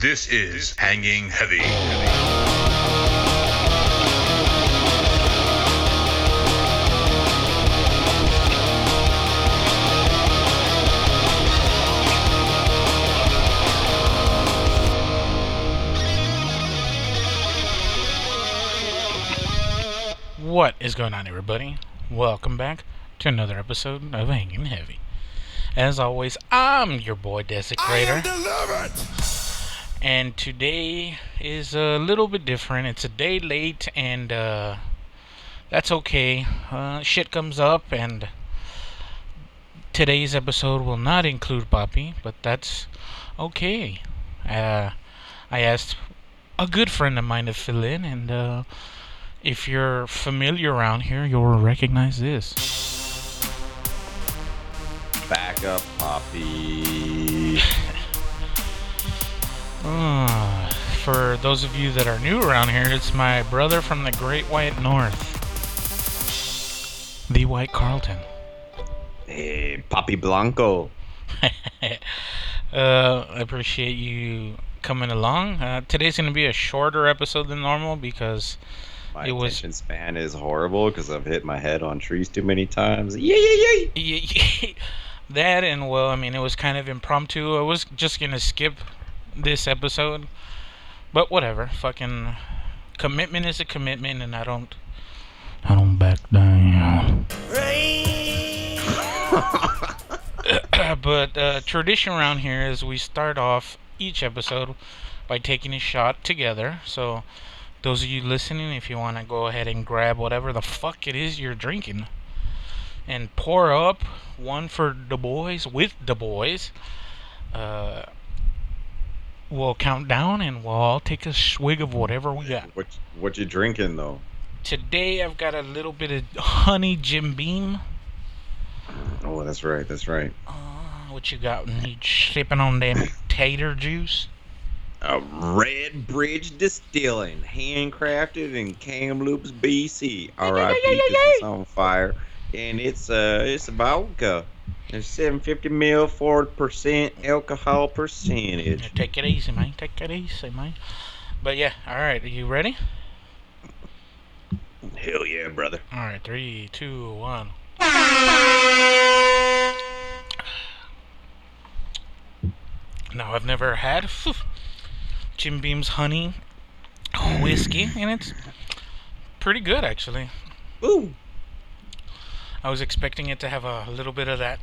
This is Hanging Heavy. What is going on, everybody? Welcome back to another episode of Hanging Heavy. As always, I'm your boy Desecrator. And today is a little bit different. It's a day late, and uh, that's okay. Uh, shit comes up, and today's episode will not include Poppy, but that's okay. Uh, I asked a good friend of mine to fill in, and uh, if you're familiar around here, you'll recognize this. Back up, Poppy. Uh, for those of you that are new around here, it's my brother from the Great White North, the White Carlton. Hey, Poppy Blanco. uh, I appreciate you coming along. Uh, today's going to be a shorter episode than normal because My It was- attention span is horrible because I've hit my head on trees too many times. Yeah, yeah, yeah. that and well, I mean, it was kind of impromptu. I was just going to skip this episode, but whatever. Fucking commitment is a commitment, and I don't, I don't back down. but uh, tradition around here is we start off each episode by taking a shot together. So, those of you listening, if you want to go ahead and grab whatever the fuck it is you're drinking and pour up one for the boys with the boys, uh, we'll count down and we'll all take a swig of whatever we got. What what you drinking though? Today, I've got a little bit of honey Jim Beam. Oh, that's right. That's right. Uh, what you got? You sipping on them tater juice? A Red Bridge Distilling, handcrafted in Kamloops, BC. all right R.I.P. It's on fire, and it's uh it's a vodka. It's 750 mil, 4% alcohol percentage. Take it easy, man. Take it easy, man. But yeah, all right. Are you ready? Hell yeah, brother. All right, three, two, one. Now I've never had phew, Jim Beam's honey whiskey, and it's pretty good actually. Ooh. I was expecting it to have a little bit of that,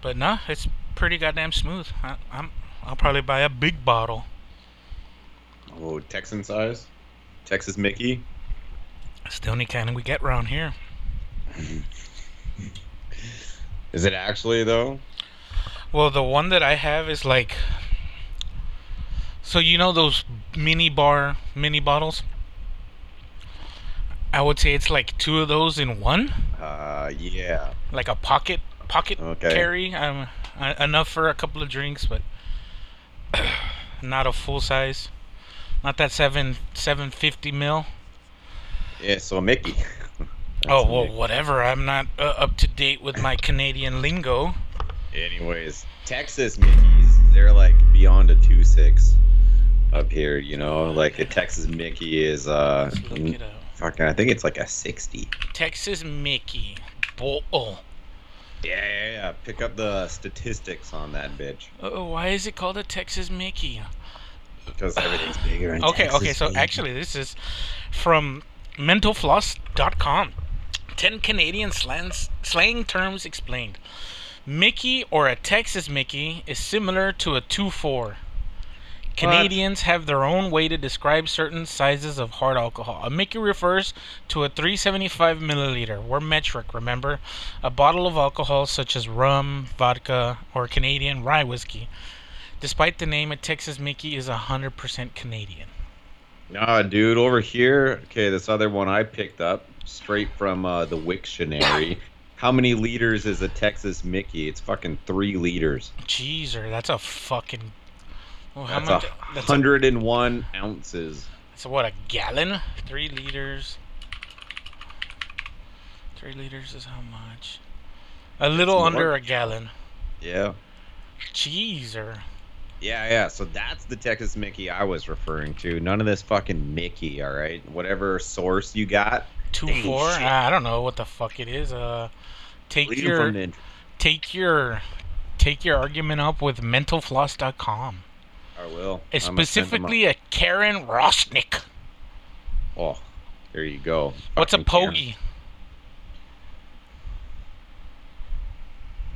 but nah, it's pretty goddamn smooth. I, I'm I'll probably buy a big bottle. Oh, Texan size? Texas Mickey? It's the only kind we get around here. Is it actually though? Well, the one that I have is like. So you know those mini bar mini bottles? I would say it's like two of those in one, Uh, yeah. like a pocket pocket Okay. carry. Um, uh, enough for a couple of drinks, but not a full size. Not that seven seven fifty mil. Yeah, so Mickey. Oh well, Mickey. whatever. I'm not uh, up to date with my Canadian lingo. Anyways, Texas Mickeys, they're like beyond a 2 6 up here, you know? Like a Texas Mickey is, uh, Let's look it up. Fucking, I think it's like a 60. Texas Mickey. Bull. Oh. Yeah, yeah, yeah. Pick up the statistics on that bitch. Oh, why is it called a Texas Mickey? Because everything's bigger in Okay, Texas, okay, okay, so actually, this is from mentalfloss.com. 10 Canadian slangs, slang terms explained. Mickey or a Texas Mickey is similar to a 2 4. Canadians have their own way to describe certain sizes of hard alcohol. A Mickey refers to a 375 milliliter, or metric, remember, a bottle of alcohol such as rum, vodka, or Canadian rye whiskey. Despite the name, a Texas Mickey is 100% Canadian. Nah, dude, over here, okay, this other one I picked up straight from uh, the Wiktionary. How many liters is a Texas Mickey? It's fucking three liters. Jeezer, that's a fucking. Well, how That's much? a That's, a, hundred and one ounces. So what a gallon? Three liters. Three liters is how much? A little more. under a gallon. Yeah. Jeezer. Yeah, yeah. So that's the Texas Mickey I was referring to. None of this fucking Mickey, all right? Whatever source you got. Two Dang four. shit. I don't know what the fuck it is. Uh, take your from the intro. take your take your argument up with mentalfloss.com. I will. It's I'ma send 'em specifically a Karen Rosnick. Oh, there you go. What's a Fucking Karen. pogie?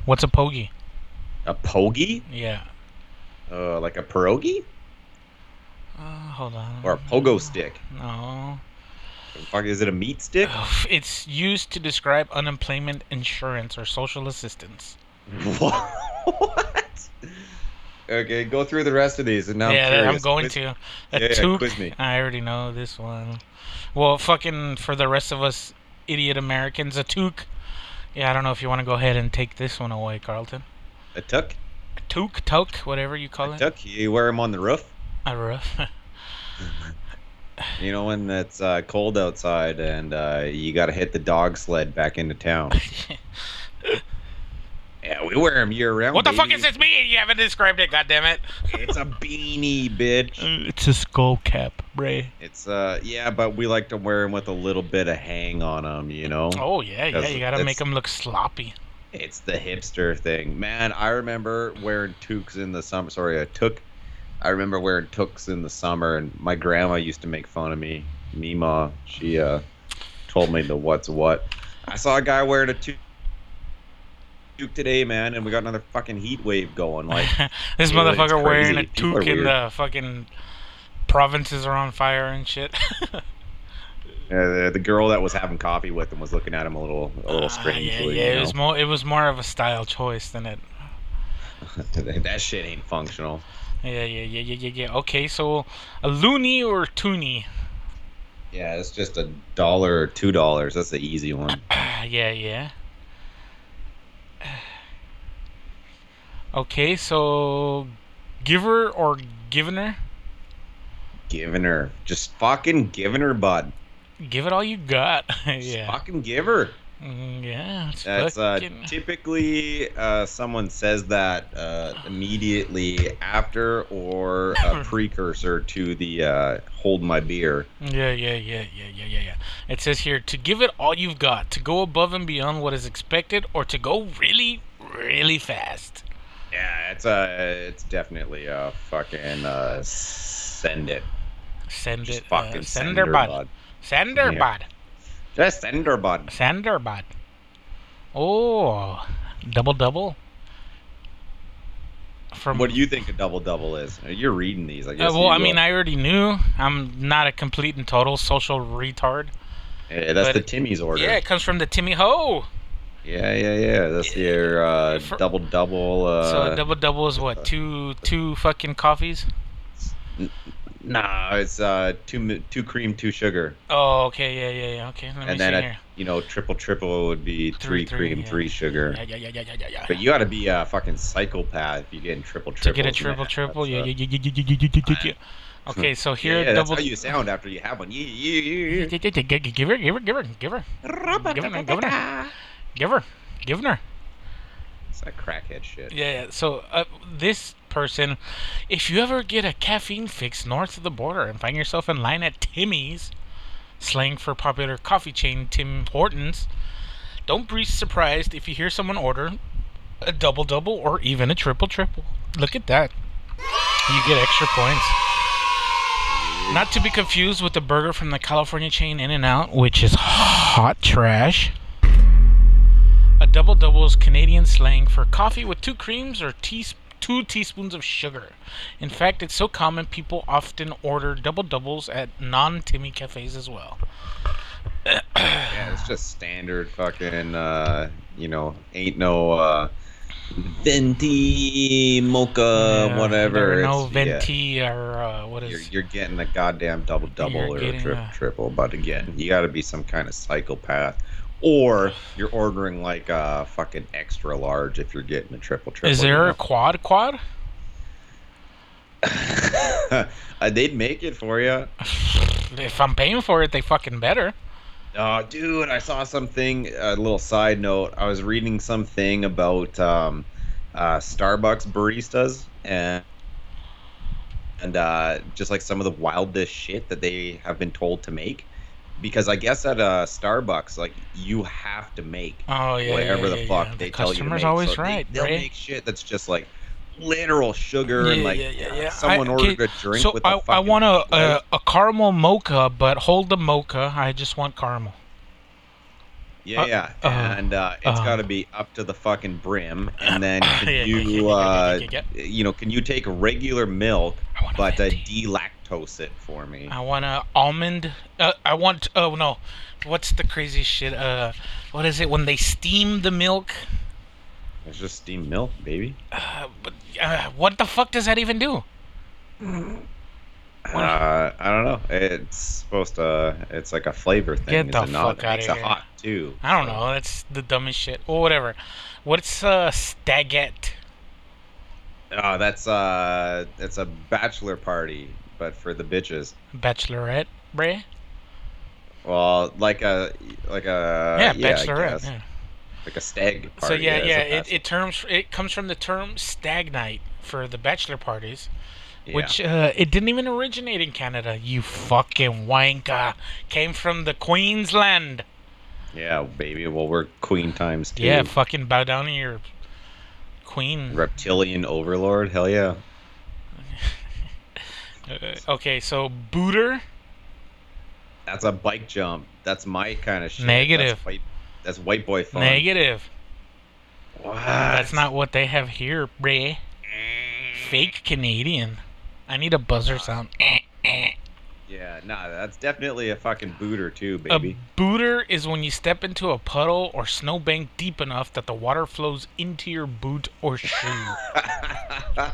What's a pogie? A pogie? Yeah. Uh, like a pierogi Uh, hold on. or a pogo stick? No. Fuck, is it a meat stick? It's used to describe unemployment insurance or social assistance. what? Okay, go through the rest of these, and now yeah, I'm. I'm going Quiz- to. A yeah, toque. quiz me. I already know this one. Well, fucking for the rest of us idiot Americans, a toque. Yeah, I don't know if you want to go ahead and take this one away, Carlton. A tuck? A toque, toque, whatever you call A it. tuck? You wear them on the roof? A roof. You know when it's uh, cold outside and uh, you got to hit the dog sled back into town. yeah, we wear them year round. what the fuck is this mean? You haven't described it, goddammit. It's a beanie, bitch. It's a skull cap, Bray. It's uh, yeah, but we like to wear them with a little bit of hang on them. You know. Oh yeah, yeah. You gotta make them look sloppy. It's the hipster thing, man. I remember wearing toques in the summer. Sorry, I took. I remember wearing toques in the summer, and my grandma used to make fun of me. Mima, she uh, told me the what's what. I saw a guy wearing a toque toque today, man, and we got another fucking heat wave going. Like, this Yeah, it's motherfucker wearing a toque and the fucking provinces are on fire and shit. uh, the, the girl that was having coffee with him was looking at him a little, a little Ah, strangely. yeah, yeah. you It was more. It was more of a style choice than it. that shit ain't functional. Yeah, yeah, yeah, yeah, yeah, yeah. Okay, so a loony or toonie? Yeah, it's just a dollar or two dollars. That's the easy one. Ah, yeah, yeah. Okay, so giver or givener? Giving her, just fucking giving her, bud. Give it all you got. Just yeah. fucking give her. Mm, Yeah. It's That's uh, fucking- typically uh, someone says that uh, immediately after or a precursor to the uh, hold my beer. Yeah, yeah, yeah, yeah, yeah, yeah, yeah. It says here to give it all you've got, to go above and beyond what is expected, or to go really, really fast. Yeah, it's uh, it's definitely a fucking uh, send it. Send Just it. fucking Uh, send send her her, bud. bud. Send Yeah. bud. Just send her, bud. Send bud. Oh, double double. From What do you think a double double is? You're reading these, I Uh, guess. well, I mean, uh, I already knew. I'm not a complete and total social retard. yeah, that's but- the Timmy's order. Yeah, it comes from the Timmy Ho. Yeah, yeah, yeah. That's your uh, For- double double. Uh, so a double double is what? Two two fucking coffees? Nah, it's uh, two two cream, two sugar, Oh, okay, yeah, yeah, yeah. Okay, let me and see then a, here. you know triple triple would be Three, three, cream, yeah. three sugar. Yeah, yeah, yeah, yeah, yeah, yeah, yeah. But you got to be a fucking psychopath if you get in triple triple. to get a triple triple, yeah, yeah, yeah, yeah, yeah, yeah, yeah, yeah, yeah. Okay, so here, yeah, that's double. how you sound after you have one. Yeah, yeah, yeah, yeah. Give her, give her, give her, give her, give her, give her, give her, give her. It's that crackhead shit. Yeah, yeah. So uh, this person, if you ever get a caffeine fix north of the border and find yourself in line at Timmy's, slang for popular coffee chain Tim Hortons, don't be surprised if you hear someone order a double double or even a triple triple. Look at that. You get extra points. Not to be confused with the burger from the California chain In N Out, which is hot trash. A double double is Canadian slang for coffee with two creams or two teaspoons of sugar. In fact, it's so common people often order double doubles at non Timmy cafes as well. Yeah, it's just standard fucking. Uh, you know, ain't no uh, venti mocha, Yeah, whatever. no It's- yeah. venti or uh, what You're, you're getting a goddamn double double or a triple a- triple, but again, you got to be some kind of psychopath, or you're ordering like a fucking extra large if you're getting a triple triple. Is there a quad quad? Uh, they'd make it for you. If I'm paying for it, they fucking better. Oh, dude, I saw something. A little side note. I was reading something about um, uh, Starbucks baristas, and and uh, just like some of the wildest shit that they have been told to make. Because I guess at uh, Starbucks, like you have to make Oh yeah. whatever yeah, the fuck yeah. they the tell you to customer's make. always So right, They, will Bray. make shit that's just like literal sugar and like yeah, yeah, yeah. someone I- ordered a drink so with I, a I want a, a a caramel mocha, but hold the mocha. I just want caramel. Yeah, Uh, yeah, uh, and uh, it's uh. got to be up to the fucking brim. And then can you, uh, you know, can you take regular milk I a but uh, venti. delactose it for me? I want a almond. Uh, I want. Oh no, what's the crazy shit? Uh, what is it when they steam the milk? It's just steamed milk, baby. Uh, but, uh, what the fuck does that even do? Uh, I don't know. It's supposed to. It's like a flavor thing. Get the not? fuck makes it here. hot too. I don't know. That's the dumbest shit. Or whatever. What's uh stagette? Oh, that's uh, it's a bachelor party, but for the bitches. Bachelorette, Bray? Well, like a like a yeah, I bachelorette. Yeah. like a stag party. So party. yeah, yeah. It, it terms it comes from the term stag night for the bachelor parties, Yeah. which uh, it didn't even originate in Canada. You fucking wanker! Came from the Queensland. Yeah, baby. Well, we're queen times too. Yeah, fucking bow down to your queen. Reptilian overlord. Hell yeah. Okay, so booter. That's a bike jump. That's my kind of shit. Negative. That's white, that's white boy fun. Negative. What? That's not what they have here, Bray. Fake Canadian. I need a buzzer sound. Yeah, nah, that's definitely a fucking booter too, baby. A booter is when you step into a puddle or snowbank deep enough that the water flows into your boot or shoe.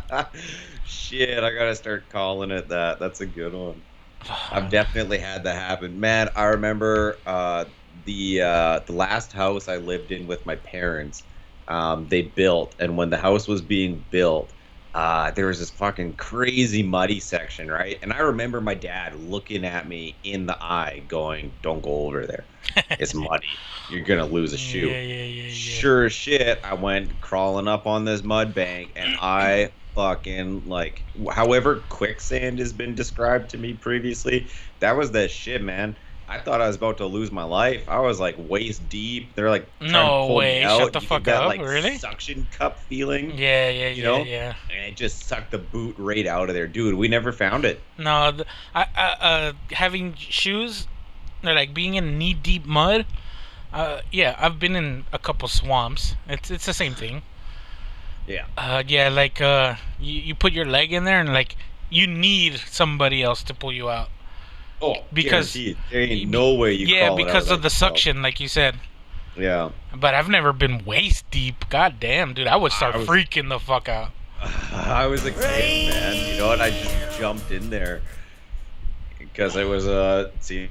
Shit, I gotta start calling it that. That's a good one. I've definitely had that happen. Man, I remember uh, the uh, the last house I lived in with my parents. Um, they built, and when the house was being built, uh, there was this fucking crazy muddy section, right? And I remember my dad looking at me in the eye, going, "Don't go over there. It's muddy. You're gonna lose a shoe." Yeah, yeah, yeah, yeah. Sure as shit, I went crawling up on this mud bank, and I fucking like, however quicksand has been described to me previously, that was that shit, man. I thought I was about to lose my life. I was like waist deep. They're like, No way, shut the You fuck that, up, like, really? Suction cup feeling, Yeah, yeah, You yeah, know? yeah. and it just sucked the boot right out of there, dude. We never found it. No, the, I, I, uh, having shoes, they're like being in knee deep mud. Uh, yeah, I've been in a couple swamps. It's it's the same thing. Yeah. Uh, yeah, like uh, you, you put your leg in there and like you need somebody else to pull you out. Oh, Because- guaranteed. there ain't no way you. yeah, crawl it out because of the suction, like you said. Yeah. But I've never been waist deep. God damn, dude, I would start I was- freaking the fuck out. I was a kid, man. You know what? I just jumped in there because it was uh, seemed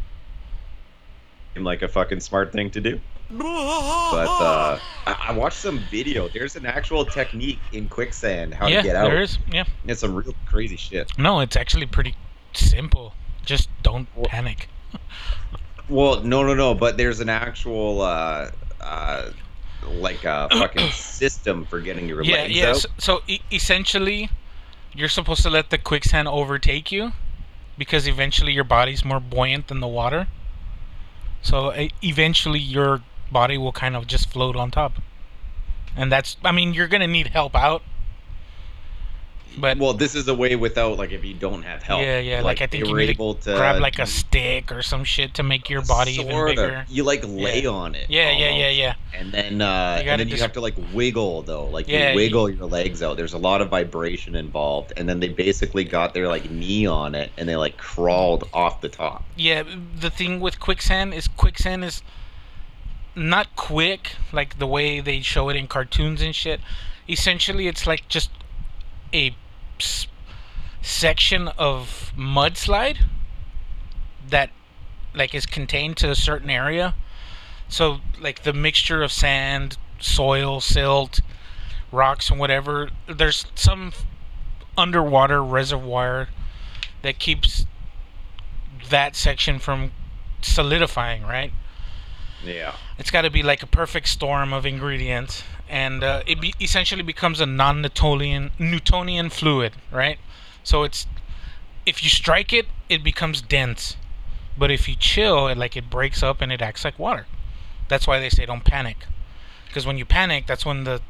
like a fucking smart thing to do. But uh, I, I watched some video. There's an actual technique in quicksand how yeah, to get out. Yeah, there is. Yeah. It's some real crazy shit. No, it's actually pretty simple. Just don't Well- panic. Well, no, no, no. But there's an actual uh, uh, like a fucking system for getting your Yeah, legs yeah. out. So, so e- essentially, you're supposed to let the quicksand overtake you because eventually your body's more buoyant than the water. So e- eventually your body will kind of just float on top. And that's, I mean, you're going to need help out. But Well, this is a way without like if you don't have help. Yeah, yeah, like, I think you were to able to grab like a stick or some shit to make your body even bigger. You like lay Yeah. on it. Yeah, yeah, yeah, yeah. And then uh, You and then you just- have to like wiggle though. Like Yeah, you wiggle your legs out. There's a lot of vibration involved. And then they basically got their like knee on it and they like crawled off the top. Yeah, the thing with quicksand is quicksand is not quick like the way they show it in cartoons and shit. Essentially, it's like just a section of mudslide that like is contained to a certain area. So like the mixture of sand, soil, silt, rocks and whatever, there's some underwater reservoir that keeps that section from solidifying, right? Yeah. It's got to be like a perfect storm of ingredients, and uh, it be- essentially becomes a non-Newtonian Newtonian fluid, right? So it's if you strike it, it becomes dense. But if you chill, it like it breaks up and it acts like water. That's why they say don't panic. Because when you panic, that's when the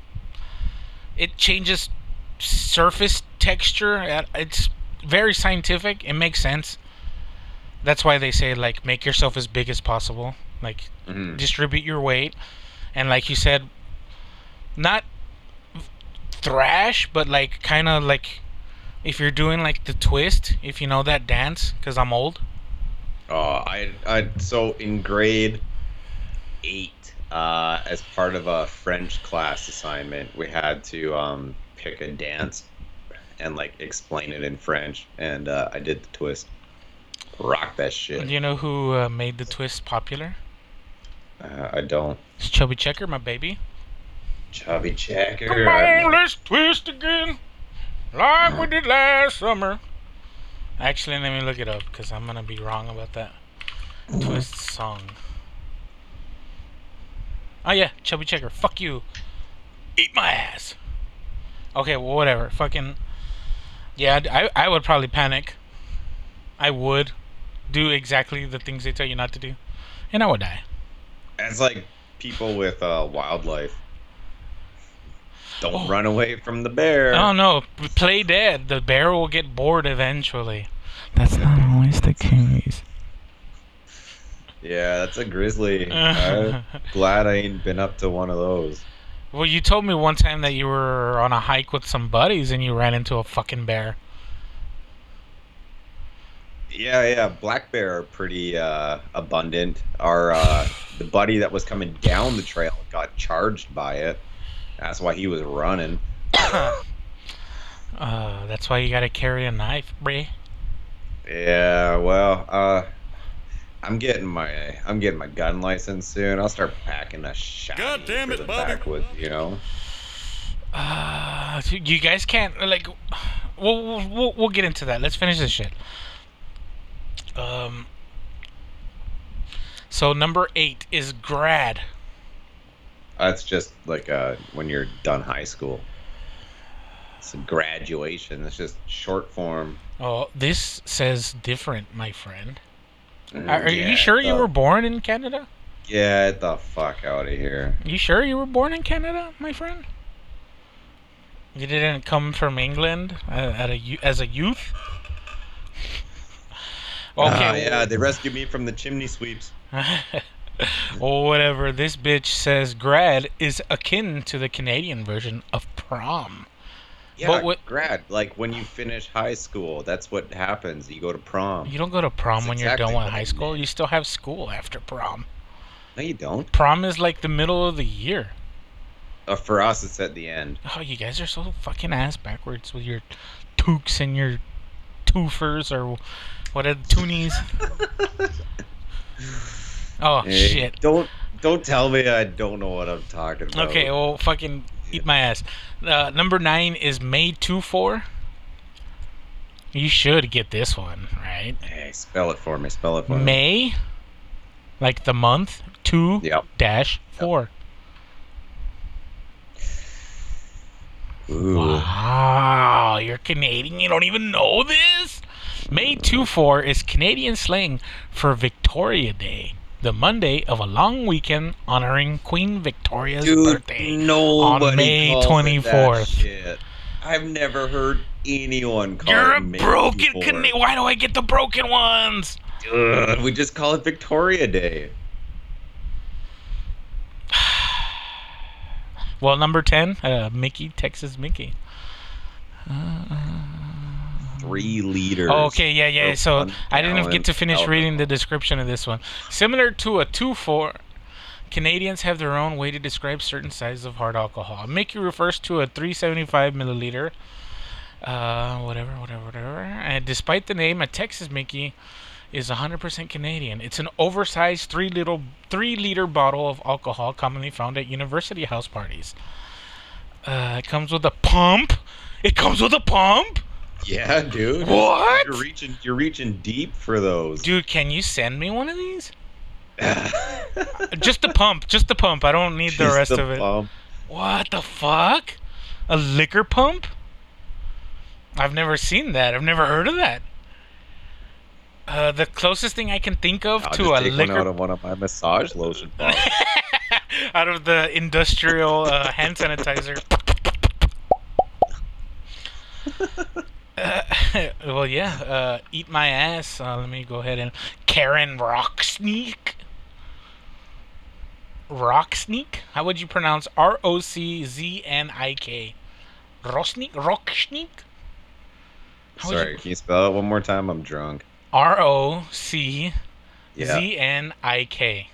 it changes surface texture. It's very scientific. It makes sense. That's why they say like make yourself as big as possible. Like Mhm. distribute your weight, and like you said, not thrash, but like kind of like if you're doing like the twist, if you know that dance, because I'm old. Oh, I, I, so in grade eight, uh, as part of a French class assignment, we had to um, pick a dance and like explain it in French, and uh, I did the twist. Rock that shit. Do you know who uh, made the twist popular? Uh, I don't. It's Chubby Checker, my baby. Chubby checker. Come on, let's twist again, like we did last summer. Actually, let me look it up because I'm gonna be wrong about that. Twist song. Oh yeah, Chubby Checker. Fuck you. Eat my ass. Okay, well, whatever. Fucking. Yeah, I'd- I I would probably panic. I would do exactly the things they tell you not to do, and I would die. It's like people with uh, wildlife. Don't Oh. run away from the bear. Oh no, play dead. The bear will get bored eventually. That's not always the case. Yeah, that's a grizzly. I'm glad I ain't been up to one of those. well, you told me one time that you were on a hike with some buddies and you ran into a fucking bear. Yeah, yeah, black bear are pretty uh, abundant. Our uh, the buddy that was coming down the trail got charged by it. That's why he was running. Uh, that's why you gotta carry a knife, Bray. Yeah, well, uh, I'm getting my I'm getting my gun license soon. I'll start packing a shot. God damn it, the Bobby. backwoods, you know. Uh, you guys can't like. We'll, we'll we'll we'll get into that. Let's finish this shit. Um. So number eight is grad. That's just like uh, when you're done high school. It's a graduation. It's just short form. Oh, this says different, my friend. Mm, Are, are yeah, you sure you were born in Canada? Yeah, get the fuck out of here. You sure you were born in Canada, my friend? You didn't come from England uh, at a as a youth. Okay. Ah, yeah, they rescued me from the chimney sweeps. or whatever. This bitch says grad is akin to the Canadian version of prom. Yeah, But what- grad. Like when you finish high school, that's what happens. You go to prom. You don't go to prom That's when you're exactly done what with high school. You still have school after prom. No, you don't. Prom is like the middle of the year. Uh, for us, it's at the end. Oh, you guys are so fucking ass backwards with your toques and your toofers or what are the toonies? oh Hey, shit. Don't don't tell me I don't know what I'm talking about. Okay, well, fucking eat my ass. Uh, number nine is May two four. You should get this one right. Hey, spell it for me. Spell it for me. May, like the month two Yep. dash four. Ooh. Wow, you're Canadian. You don't even know this? May 2 4 is Canadian slang for Victoria Day, the Monday of a long weekend honoring Queen Victoria's Dude, birthday. on May calls it that 24th. I've never heard anyone call You're it a broken Canadian. Why do I get the broken ones? Ugh, we just call it Victoria Day. Well, number 10, uh, Mickey, Texas Mickey. Three liters. Oh, okay, yeah, yeah. So I didn't get to finish reading the description of this one. Similar to a 2 4, Canadians have their own way to describe certain sizes of hard alcohol. Mickey refers to a 375 milliliter, uh, whatever, whatever, whatever. And despite the name, a Texas Mickey is 100% Canadian. It's an oversized three little three liter bottle of alcohol commonly found at university house parties. Uh, it comes with a pump. It comes with a pump. Yeah, dude. What? You're reaching. You're reaching deep for those. Dude, can you send me one of these? Just the pump, just the pump. I don't need the Just rest the of it. pump. What the fuck? A liquor pump? I've never seen that. I've never heard of that. Uh, the closest thing I can think of I'll to just a take one out of one of my massage lotion bottles. out of the industrial uh, hand sanitizer. Uh, well, yeah. Uh, eat my ass. Uh, let me go ahead and Karen Rocksneak. Rocksneak. How would you pronounce R O C Z N I K? Rosnik. Rocksneak. How would Sorry, you- can you spell it one more time? I'm drunk. R O C. Z N I K.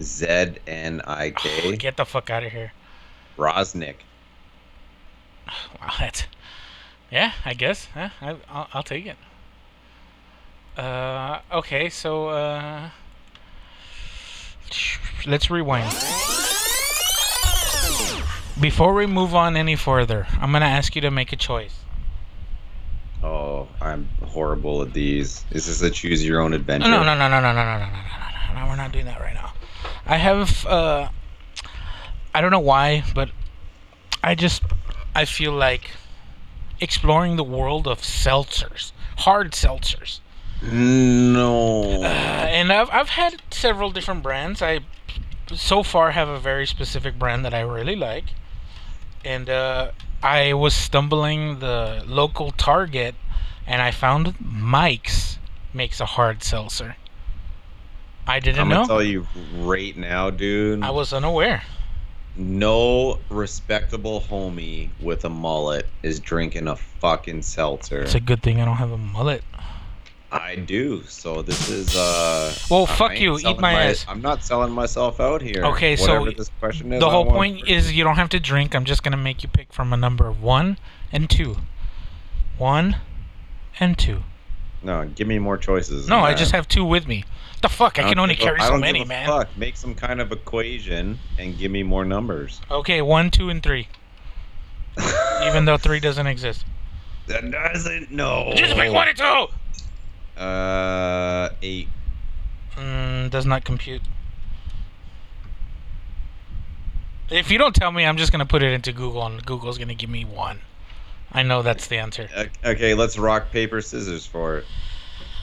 Z N I K. Get the fuck out of here. Rosnick. Wow, that's yeah. I guess. Yeah, I, I'll, I'll take it. Uh, okay, so uh, let's rewind. Before we move on any further, I'm gonna ask you to make a choice. Oh, I'm horrible at these. Is this a choose your own adventure? No, no, no, no, no, no, no, no, no, no, no, no. We're not doing that right now. I have. Uh, I don't know why, but I just I feel like exploring the world of seltzers, hard seltzers. No. Uh, and I've I've had several different brands. I so far have a very specific brand that I really like, and uh, I was stumbling the local Target, and I found Mike's makes a hard seltzer. I didn't know. I'm gonna tell you right now, dude. I was unaware. No respectable homie with a mullet is drinking a fucking seltzer. It's a good thing I don't have a mullet. I do. So this is uh. Well, fuck you. Eat selling my ass. I'm not selling myself out here. Okay, so Whatever this question is. The whole point for- is you don't have to drink. I'm just gonna make you pick from a number of one and two. One and two. No, give me more choices. No, I just have two with me. The fuck? I, don't can only a- carry I so many, man. Fuck. Make some kind of equation and give me more numbers. Okay, one, two, and three. Even though three doesn't exist. That doesn't. No. Just pick one and two. Uh, eight. Mm, does not compute. If you don't tell me, I'm just gonna put it into Google, and Google's gonna give me one. I know that's the answer. Okay, let's rock paper scissors for it.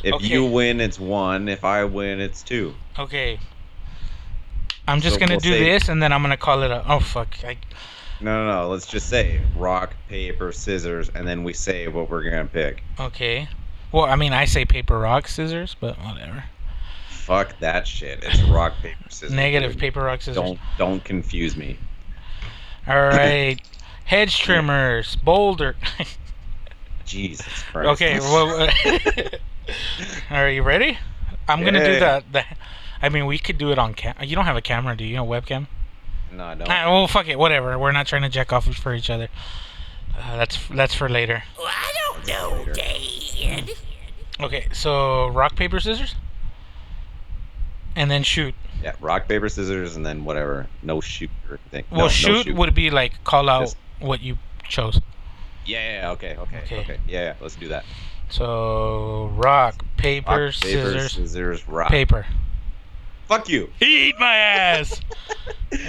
If Okay. you win, it's one. If I win, it's two. Okay. I'm just So gonna we'll do this, and then I'm gonna call it a. Oh fuck! I, No, no, no. Let's just say rock, paper, scissors, and then we say what we're gonna pick. okay. Well, I mean, I say paper, rock, scissors, but whatever. Fuck that shit. It's rock, paper, scissors. Negative dude. paper, rock, scissors. Don't don't confuse me. All right. Hedge trimmers, boulder. Jesus Christ. okay. Well, are you ready? I'm gonna do that. The, I mean, we could do it on cam. You don't have a camera, do you? A webcam? no, I don't. Ah, well, fuck it. Whatever. We're not trying to jack off for each other. Uh, that's that's for later. Later. Okay. So rock, paper, scissors, and then shoot. Yeah, rock, paper, scissors, and then whatever. No shoot or anything. Well, no, no shoot, would be like call out Just- what you chose. Yeah, yeah, yeah, okay, okay, Okay. okay, Yeah, yeah, let's do that. So rock, paper, Rock, paper, scissors, scissors, rock. paper. Fuck you. Eat my ass.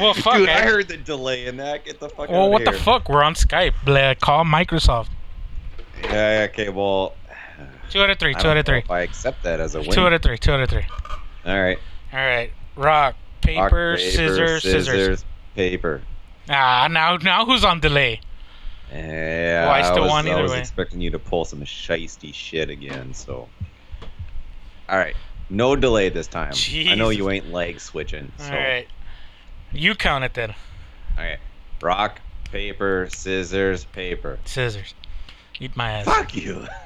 Well, fuck, Dude, I- I heard the delay in that. Get the fuck well, out what of the fuck? We're on Skype. Blah, call Microsoft. Yeah, yeah, okay, well. Two out of three. Two out of three. I accept that as a win. Two out of three. Two out of three. All right. All right. Rock, paper, Rock, paper, scissors, scissors. paper. Ah, now now who's on delay? Yeah. Well, I still was, won I was way. expecting you to pull some shisty shit again, so. All right. No delay this time. I know you ain't leg switching. So. All right. You count it then. All right. Rock, paper, scissors, paper. Scissors. Eat my ass. Fuck you.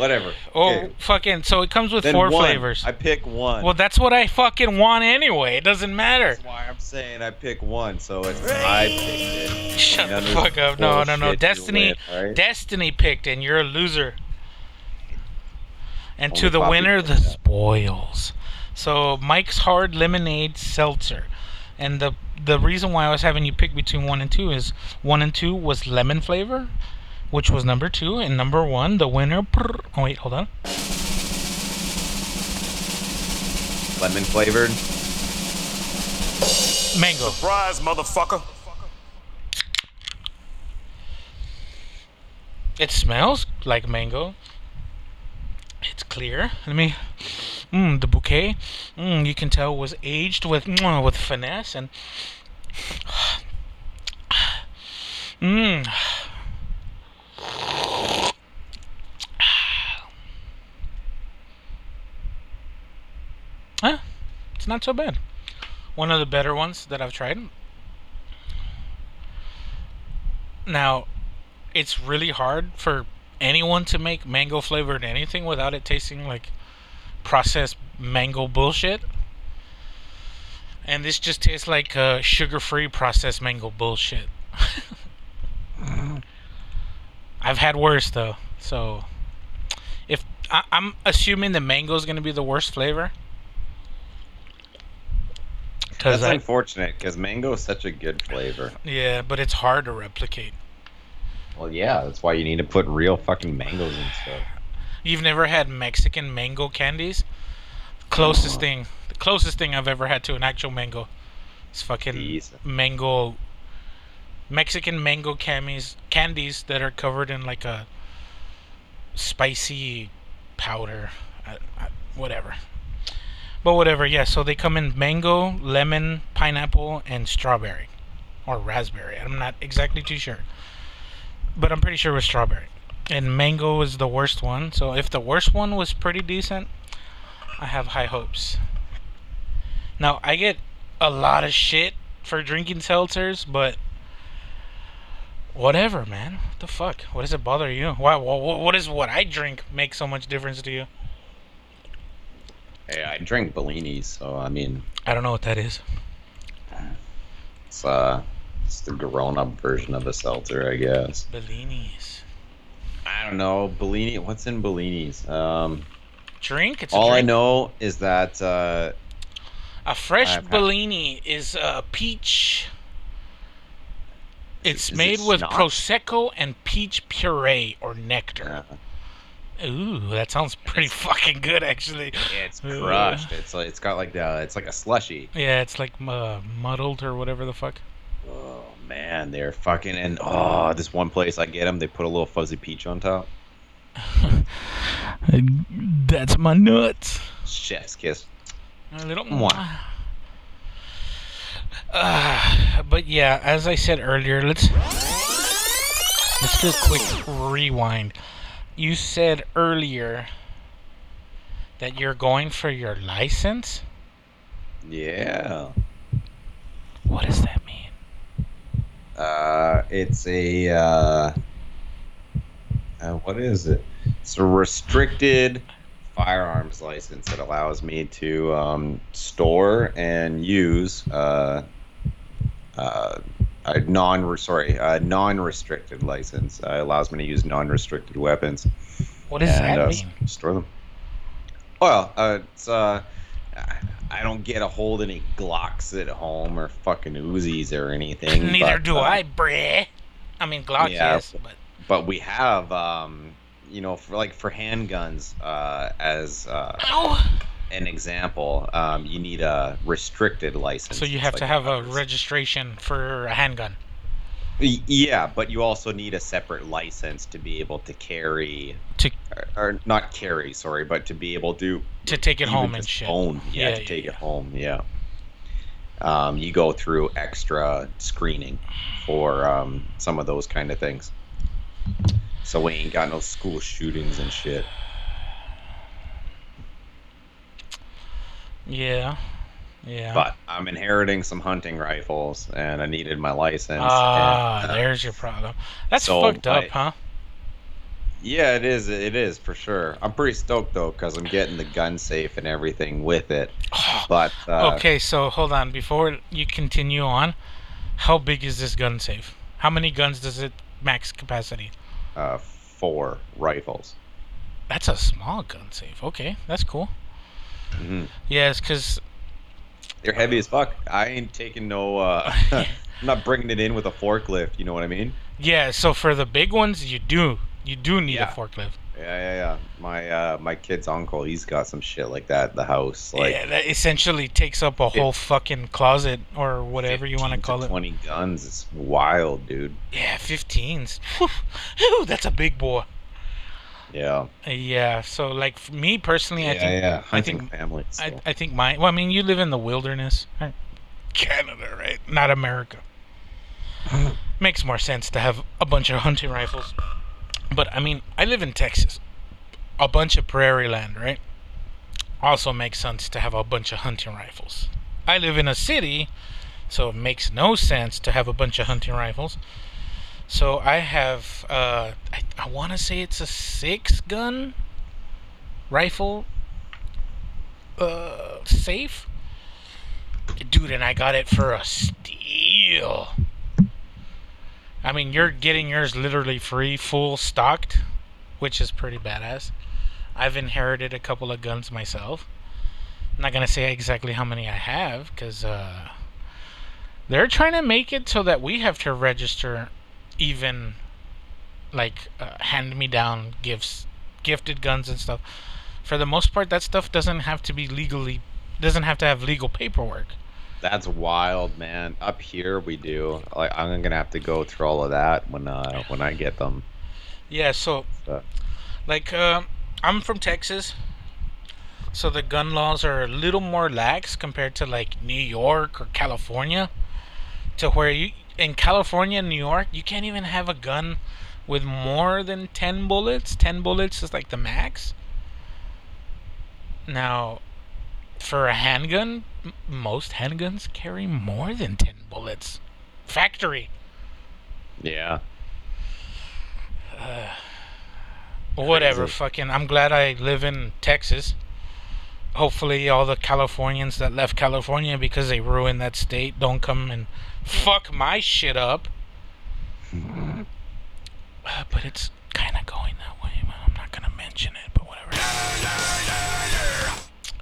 Whatever. Oh, fucking. So it comes with Then four one. flavors. I pick one. Well, that's what I fucking want anyway. It doesn't matter. That's why I'm saying I pick one, so it's I picked it. Shut None the fuck up. No, no, no. Destiny, win, alright? Destiny picked, and you're a loser. And to the winner, the spoils. So Mike's Hard Lemonade Seltzer, and the the reason why I was having you pick between one and two is one and two was lemon flavor, which was number two, and number one, the winner. prr- Oh wait, hold on. Lemon flavored. Mango. Surprise, motherfucker. It smells like mango. It's clear. Let me. Mm, the bouquet. Mm, you can tell was aged with with finesse and. Mm. Huh? It's not so bad. One of the better ones that I've tried. Now, it's really hard for anyone to make mango flavored anything without it tasting like processed mango bullshit. And this just tastes like uh, sugar free processed mango bullshit. I've had worse though, so if I, I'm assuming the mango is gonna be the worst flavor, That's I unfortunate because mango is such a good flavor. yeah, but it's hard to replicate. Well, yeah, that's why you need to put real fucking mangoes and stuff. You've never had Mexican mango candies? Closest thing, the closest thing I've ever had to an actual mango. It's fucking mango, Mexican mango candies, candies that are covered in like a spicy powder, I, I, whatever. But whatever, yeah. So they come in mango, lemon, pineapple, and strawberry, or raspberry. I'm not exactly too sure, but I'm pretty sure it was strawberry. And mango was the worst one. So if the worst one was pretty decent, I have high hopes. Now I get a lot of shit for drinking seltzers, but whatever, man. What the fuck? What does it bother you? Why? What, what is what I drink make so much difference to you? Hey, I drink Bellinis, so I mean, I don't know what that is. it's uh, it's the grown-up version of a seltzer, I guess. Bellinis. I don't know Bellini. What's in Bellinis? Um, Drink? It's all I know is that uh, A fresh I've had- Bellini is a peach. It's Is it made with schnapps? prosecco and peach puree or nectar. uh, Ooh, that sounds pretty fucking good, actually. it's Uh. crushed. It's like it's got like the it's like a slushy. Yeah, it's like uh, muddled or whatever the fuck. Oh man, they're fucking and oh, this one place I get them, they put a little fuzzy peach on top. That's my nuts. Chef's kiss. A little Mwah. Uh, but yeah, as I said earlier, let's let's do a quick rewind. You said earlier that you're going for your license. Yeah. What does that mean? Uh, it's a uh, uh, what is it? It's a restricted firearms license that allows me to um, store and use uh, uh, a non sorry a non-restricted license. Uh, allows me to use non-restricted weapons What does and that uh, mean? store them. Well, uh, it's uh, I don't get a hold any Glocks at home or fucking Uzis or anything. Neither but, do uh, I, bruh. I mean, Glock, Yeah. yes, but but we have um you know for like for handguns uh as uh, ow. An example um you need a restricted license So you have like to have a registration for a handgun. Yeah but you also need a separate license to be able to carry To- or, or not carry sorry but to be able to To take it home and shit. own yeah, Yeah, to yeah, take yeah. it home yeah um, you go through extra screening for um, some of those kind of things so we ain't got no school shootings and shit Yeah. Yeah. But I'm inheriting some hunting rifles, and I needed my license. Ah, and, uh, there's your problem. That's so fucked up, my- huh? Yeah, it is. It is for sure. I'm pretty stoked though, because I'm getting the gun safe and everything with it. But uh, okay, so hold on. Before you continue on, how big is this gun safe? How many guns does it max capacity? uh, four rifles. That's a small gun safe. Okay, that's cool. Hmm Yes, because They're heavy as fuck. I ain't taking no. Uh, I'm not bringing it in with a forklift. You know what I mean? yeah. So for the big ones, you do you do need Yeah. a forklift. Yeah, yeah, yeah. My uh, my kid's uncle, he's got some shit like that at the house. Like yeah, that essentially takes up a whole fucking closet or whatever you want to 15 call it. Twenty guns. It's wild, dude. Yeah, 15s. Whew, Whew, that's a big boy. Yeah. Yeah. So like for me personally, I think yeah. Hunting think- family. I, so. I think my well, I mean, you live in the wilderness, right? Canada, right? Not America. Makes more sense to have a bunch of hunting rifles. But I mean, I live in Texas, a bunch of prairie land, right? Also makes sense to have a bunch of hunting rifles. I live in a city, so it makes no sense to have a bunch of hunting rifles. So I have, uh, I, I want to say it's a six gun rifle uh, safe. Dude, and I got it for a steal. I mean, you're getting yours literally free, full stocked, which is pretty badass. I've inherited a couple of guns myself. I'm not gonna say exactly how many I have, cause uh, they're trying to make it so that we have to register even like uh, hand-me-down gifts, gifted guns and stuff. For the most part, that stuff doesn't have to be legally, doesn't have to have legal paperwork. That's wild, man. Up here we do. Like I'm gonna have to go through all of that when uh when I get them. Yeah, so So, like uh, I'm from Texas, so the gun laws are a little more lax compared to like New York or California, to where you in California and New York you can't even have a gun with more than ten bullets. Ten bullets is like the max. Now, for a handgun, m- most handguns carry more than ten bullets. Factory. yeah. Whatever, Crazy. fucking. I'm glad I live in Texas. Hopefully, all the Californians that left California because they ruined that state don't come and fuck my shit up. Uh, but it's kind of going that way. But I'm not gonna mention it, but whatever.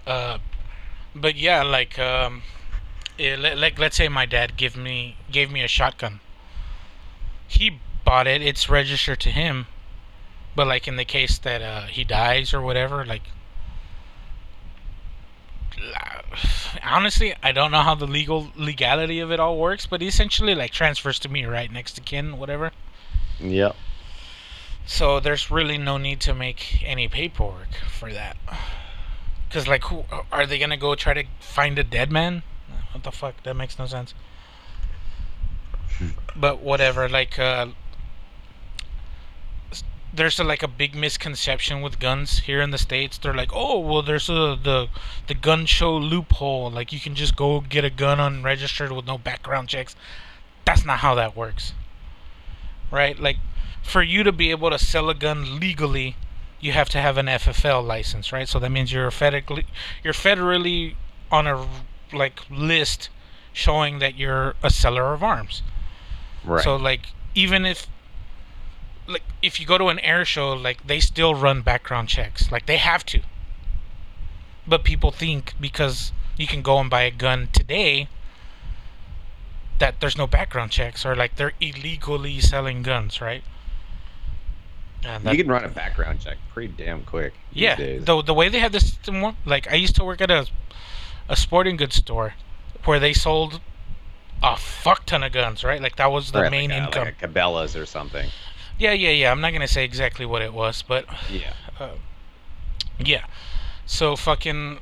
Uh, but yeah, like um, eh, le- like let's say my dad give me gave me a shotgun. He bought it. It's registered to him. But like in the case that uh, he dies or whatever, like honestly, I don't know how the legal legality of it all works, but he essentially like transfers to me, right, next to kin, whatever. Yep. So there's really no need to make any paperwork for that. Cause like, who are they gonna go try to find a dead man? What the fuck? That makes no sense. but whatever. Like, uh, there's a, like a big misconception with guns here in the states. They're like, oh, well, there's a the the gun show loophole. Like, you can just go get a gun unregistered with no background checks. That's not how that works. Right? Like, for you to be able to sell a gun legally, you have to have an FFL license, right? So that means you're federally you're federally on a like list showing that you're a seller of arms. Right. So like even if like if you go to an air show, like they still run background checks. Like they have to. But people think because you can go and buy a gun today that there's no background checks or like they're illegally selling guns, right? And that- you can run a background check pretty damn quick. yeah, days. the the way they have this system, like I used to work at a a sporting goods store where they sold a fuck ton of guns, right? Like that was the Right, main like a, income. Like Cabela's or something. Yeah, yeah, yeah. I'm not gonna say exactly what it was, but Yeah. yeah. So fucking,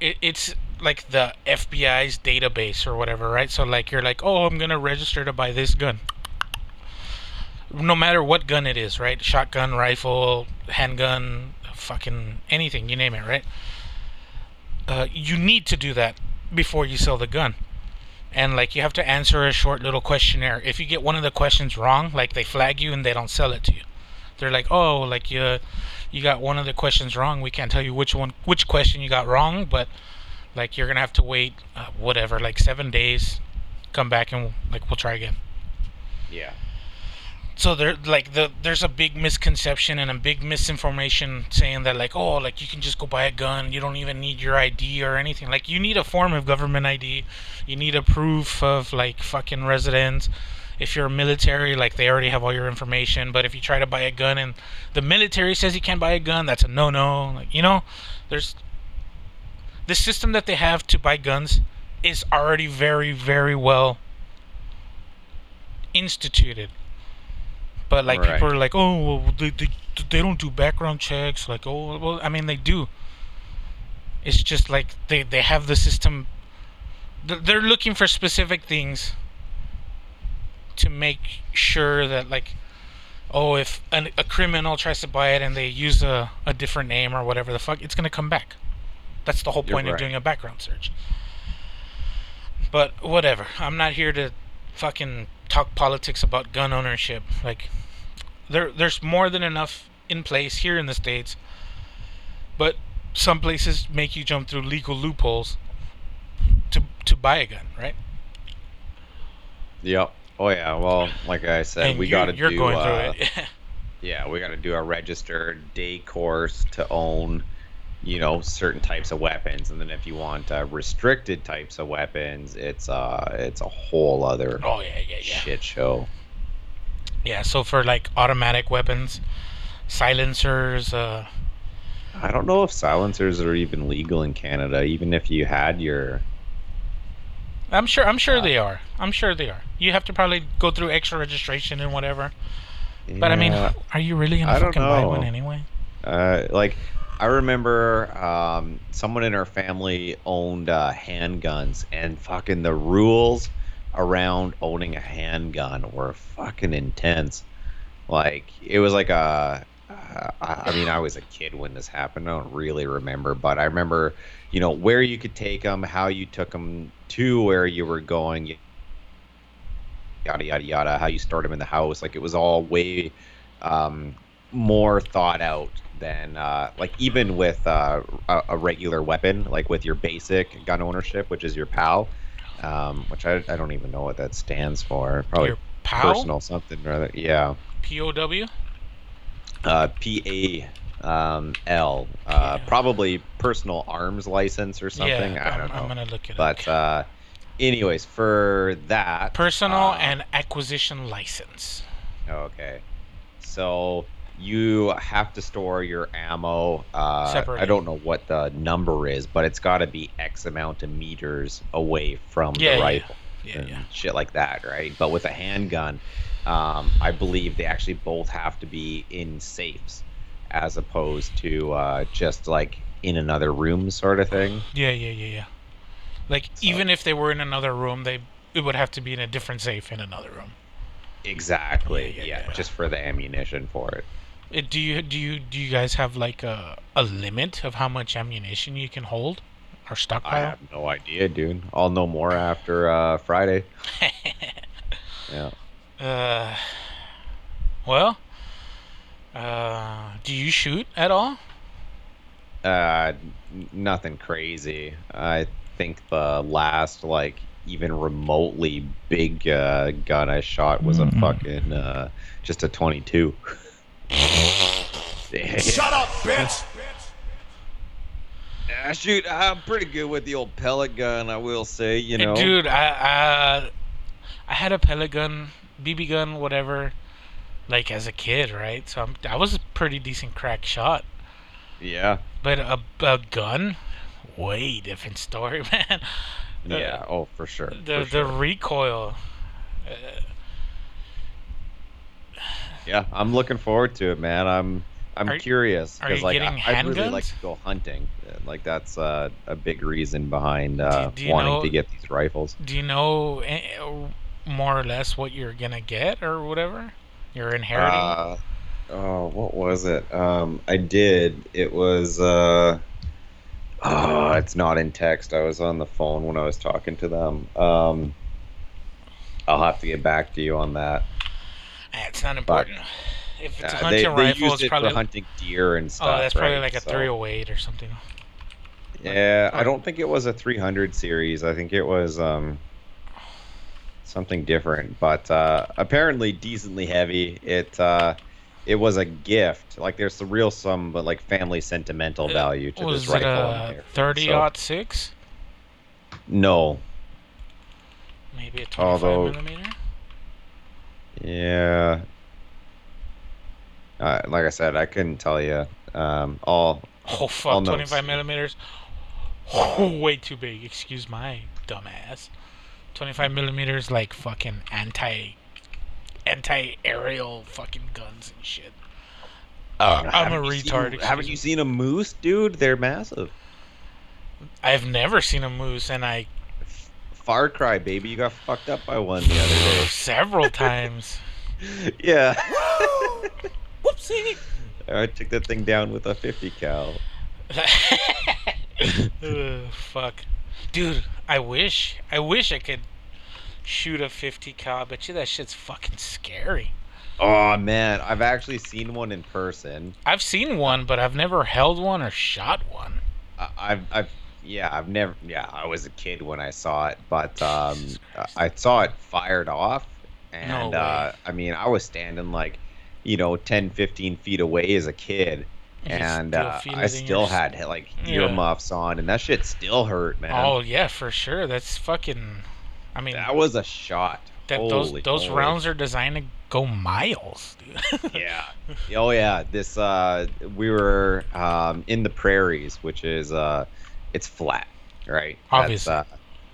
it, it's like the FBI's database or whatever, right? So like you're like, oh, I'm gonna register to buy this gun. No matter what gun it is, right? Shotgun, rifle, handgun, fucking anything, you name it, right? Uh, you need to do that before you sell the gun. And like you have to answer a short little questionnaire. If you get one of the questions wrong, like they flag you and they don't sell it to you. They're like, "Oh, like you you got one of the questions wrong. We can't tell you which one which question you got wrong, but like you're going to have to wait uh, whatever, like 7 days. Come back and like we'll try again." Yeah. So there like the there's a big misconception and a big misinformation saying that like oh like you can just go buy a gun. You don't even need your id or anything. Like you need a form of government id you need a proof of like fucking residence. If you're military like they already have all your information. But if you try to buy a gun and the military says you can't buy a gun that's a no-no. Like you know there's the system that they have to buy guns is already very very well instituted But like Right. people are like, oh, well, they, they they don't do background checks. Like, oh, well, I mean they do. It's just like they they have the system. They're looking for specific things. To make sure that like, oh, if an, a criminal tries to buy it and they use a, a different name or whatever the fuck, it's gonna come back. That's the whole point of doing a background search. But whatever. I'm not here to fucking talk politics about gun ownership. Like there there's more than enough in place here in the states. But some places make you jump through legal loopholes to to buy a gun, right? Yep. Oh yeah. Well, like I said, and we got to do. you're going uh, through it. Yeah, we got to do a registered day course to own, you know, certain types of weapons, and then if you want uh, restricted types of weapons, it's uh, it's a whole other oh yeah, yeah, yeah. shit show. Yeah, so for like automatic weapons, silencers, uh I don't know if silencers are even legal in Canada, even if you had your. I'm sure I'm sure Uh, they are. I'm sure they are. You have to probably go through extra registration and whatever. yeah, But I mean, are you really gonna I fucking buy one anyway? uh, like I remember um, someone in our family owned uh, handguns, and fucking the rules around owning a handgun were fucking intense. Like it was like a. Uh, I I mean, I was a kid when this happened. I don't really remember, but I remember, you know, where you could take them, how you took them to where you were going, yada yada yada. How you stored them in the house, like it was all way um, more thought out than uh, like even with uh, a, a regular weapon, like with your basic gun ownership, which is your PAL, um, which I, I don't even know what that stands for. Probably Your POW? personal something rather. Yeah, POW? uh, P A um, L, uh, Yeah. probably personal arms license or something. Yeah, I don't I'm, I'm gonna look it But up. uh, anyways, for that Personal uh, and acquisition license. Okay. So you have to store your ammo. Uh. I don't know what the number is, but it's got to be X amount of meters away from Yeah, the rifle Yeah, and yeah. shit like that, right? But with a handgun, um, I believe they actually both have to be in safes as opposed to uh, just like in another room sort of thing. Yeah, yeah, yeah, yeah. Like So- even if they were in another room, they it would have to be in a different safe in another room. Exactly. Yeah, Yeah, yeah, yeah. just for the ammunition for it. Uh, do you do you do you guys have like a a limit of how much ammunition you can hold or I have no idea, dude. I'll know more after uh, Friday. Yeah. Uh, well, uh, do you shoot at all? Uh, nothing crazy. I think the last like even remotely big uh, gun I shot was a Mhm. fucking uh, just a 22. Shut up, bitch! Yeah, shoot, I'm pretty good with the old pellet gun. I will say, you know. Dude, I, I I had a pellet gun, BB gun, whatever, like as a kid, right? So I'm, I was a pretty decent crack shot. Yeah. But a, a gun, way different story, man. Yeah. Oh, for sure. The for sure. the recoil. Uh, Yeah, I'm looking forward to it, man. I'm I'm Are- curious are you like I, I'd really like to go hunting. Like that's uh, a big reason behind uh, do you wanting know- to get these rifles. do you know eh, more or less what you're gonna get or whatever? You're inheriting. Uh, oh, what was it? Um, I did. It was. Uh, oh, it's not in text. I was on the phone when I was talking to them. Um, I'll have to get back to you on that. Eh, it's not important. if it's a Uh, hunting they, they rifle, it's it probably hunting deer and stuff. oh, that's probably right? like a So- 308 or something. Yeah, I don't think it was a 300 series. I think it was um, something different, but uh, apparently decently heavy. It uh, it was a gift. Like there's some real some, but like family sentimental Uh, value to Was this it rifle. in a 30 So- six? No. Maybe a 25 Although- millimeter. Yeah. Uh, like I said, I couldn't tell you. Um, all Oh fuck, know 25 soon. millimeters. Oh, way too big. Excuse my dumbass. 25 millimeters, like fucking anti anti-aerial fucking guns and shit. I'm a retard. seen- haven't you seen a moose, dude? They're massive. I've never seen a moose, and I Far Cry, baby, you got fucked up by one the other day. several times. yeah. Whoopsie. I took that thing down with a 50 cal. Ugh, fuck, dude. I wish, I wish I could shoot a 50 cal. I bet you that shit's fucking scary. Oh man, I've actually seen one in person. I've seen one, but I've never held one or shot one. I- I've, I've, yeah, I've never, yeah, I was a kid when I saw it, but um, I saw it fired off, and No uh, I mean, I was standing like, you know, 10, 15 feet away as a kid, and uh, I still your- had like Yeah. earmuffs on, and that shit still hurt, man. Oh yeah, for sure. That's fucking. I mean, that was a shot. that those Holy those moly. rounds are designed to go miles, dude. yeah. Oh yeah. This uh we were um in the prairies, which is uh it's flat, right? Obviously. uh,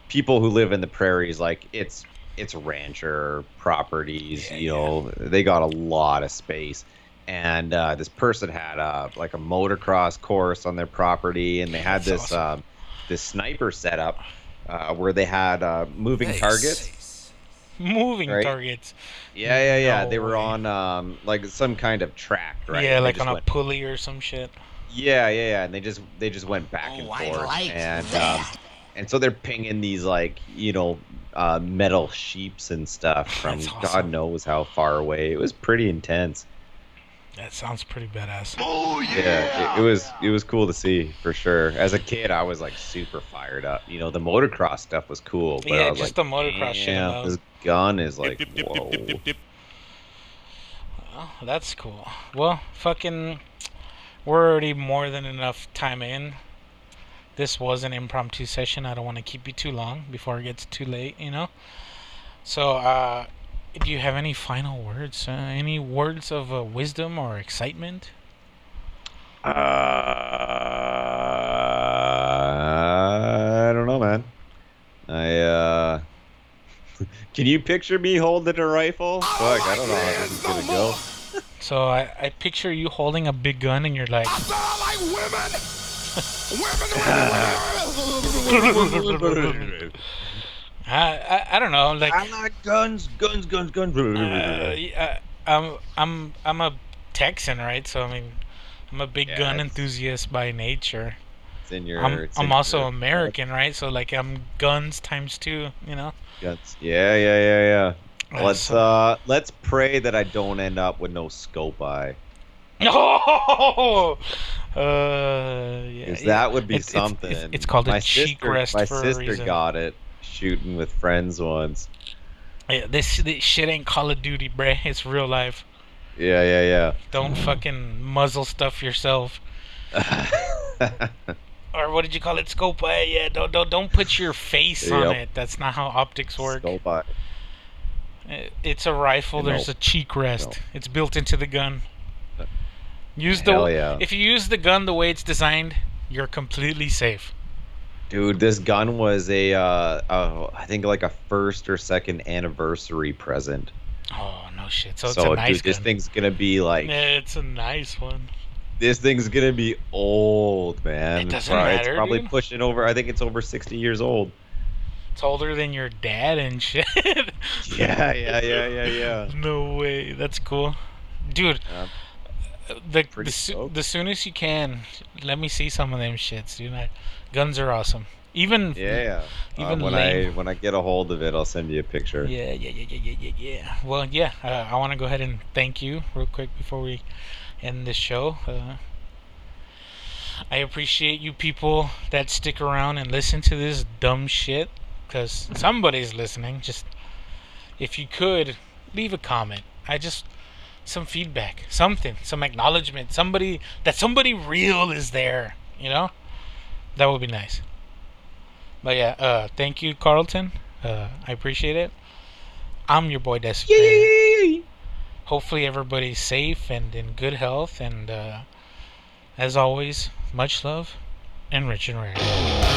people who live in the prairies like it's it's rancher properties, Yeah, you know, they got a lot of space. And uh, this person had uh, like a motocross course on their property, and they had That's this awesome. um, this sniper setup uh, where they had uh, moving targets. Moving Right. targets. Yeah, yeah, yeah. No they were way. on um, like some kind of track, right? Yeah, And like on a went- pulley or some shit. Yeah, yeah, yeah. And they just they just went back Oh, and I forth, like and that. um, and so they're pinging these like you know uh, metal sheeps and stuff from That's God knows how far away. It was pretty intense. That sounds pretty badass. Oh yeah, it, it was it was cool to see for sure. As a kid, I was like super fired up. You know, the motocross stuff was cool, but Yeah, I was just like, the motocross shit "Damn, alone." This gun is like whoa. Well, that's cool. Well, fucking, we're already more than enough time in. This was an impromptu session. I don't want to keep you too long before it gets too late, you know? So, uh, do you have any final words? Uh, any words of uh, wisdom or excitement? Uh, I don't know, man. I uh Can you picture me holding a rifle? Fuck, I don't know how this is gonna go. So, I, I picture you holding a big gun and you're like, I, I, I don't know, like, I like guns, guns, guns, guns. Uh, yeah, I'm I'm I'm a Texan, right? So I mean, I'm a big Yeah, gun enthusiast by nature. it's in your. I'm it's I'm also your American, right? So like I'm guns times two, you know. guns. Yeah, yeah, yeah, yeah. Let's uh let's pray that I don't end up with no scope eye. Oh, uh, yeah, that would be It's- something. it's- it's called a my cheek sister, rest My for sister got it shooting with friends once. Yeah, this, this shit ain't Call of Duty, bruh. It's real life. Yeah, yeah, yeah. Don't fucking muzzle stuff yourself. Or what did you call it? Scope eye? Yeah, don't don't don't put your face on it. That's not how optics work. Scope eye. It's a rifle. There's a cheek rest. It's built into the gun. Use the yeah. if you use the gun the way it's designed, you're completely safe. Dude, this gun was a, uh, uh, I think like a first or second anniversary present. Oh no shit. So it's So, a nice dude, this gun. thing's gonna be like, Yeah, it's a nice one. this thing's gonna be old, man. It It's doesn't prob- matter, It's probably dude. pushing over. I think it's over sixty years old. It's older than your dad and shit. Yeah, yeah, yeah, yeah, yeah. no way. That's cool, dude. Yeah. the the, the soonest you can, let me see some of them shits, dude. I, guns are awesome. Even Yeah, yeah. Uh, Even when I when I get a hold of it, I'll send you a picture. Yeah, yeah, yeah, yeah, yeah, yeah, yeah. Well, yeah, uh, I want to go ahead and thank you real quick before we end this show. Uh, I appreciate you people that stick around and listen to this dumb shit because somebody's listening. Just if you could leave a comment, I just some feedback, something, some acknowledgement, somebody that somebody real is there. You know, that would be nice. But yeah, uh, thank you, Carlton. Uh, I appreciate it. I'm your boy Desperate. Hopefully everybody's safe and in good health. And uh, as always, much love and rich and rare.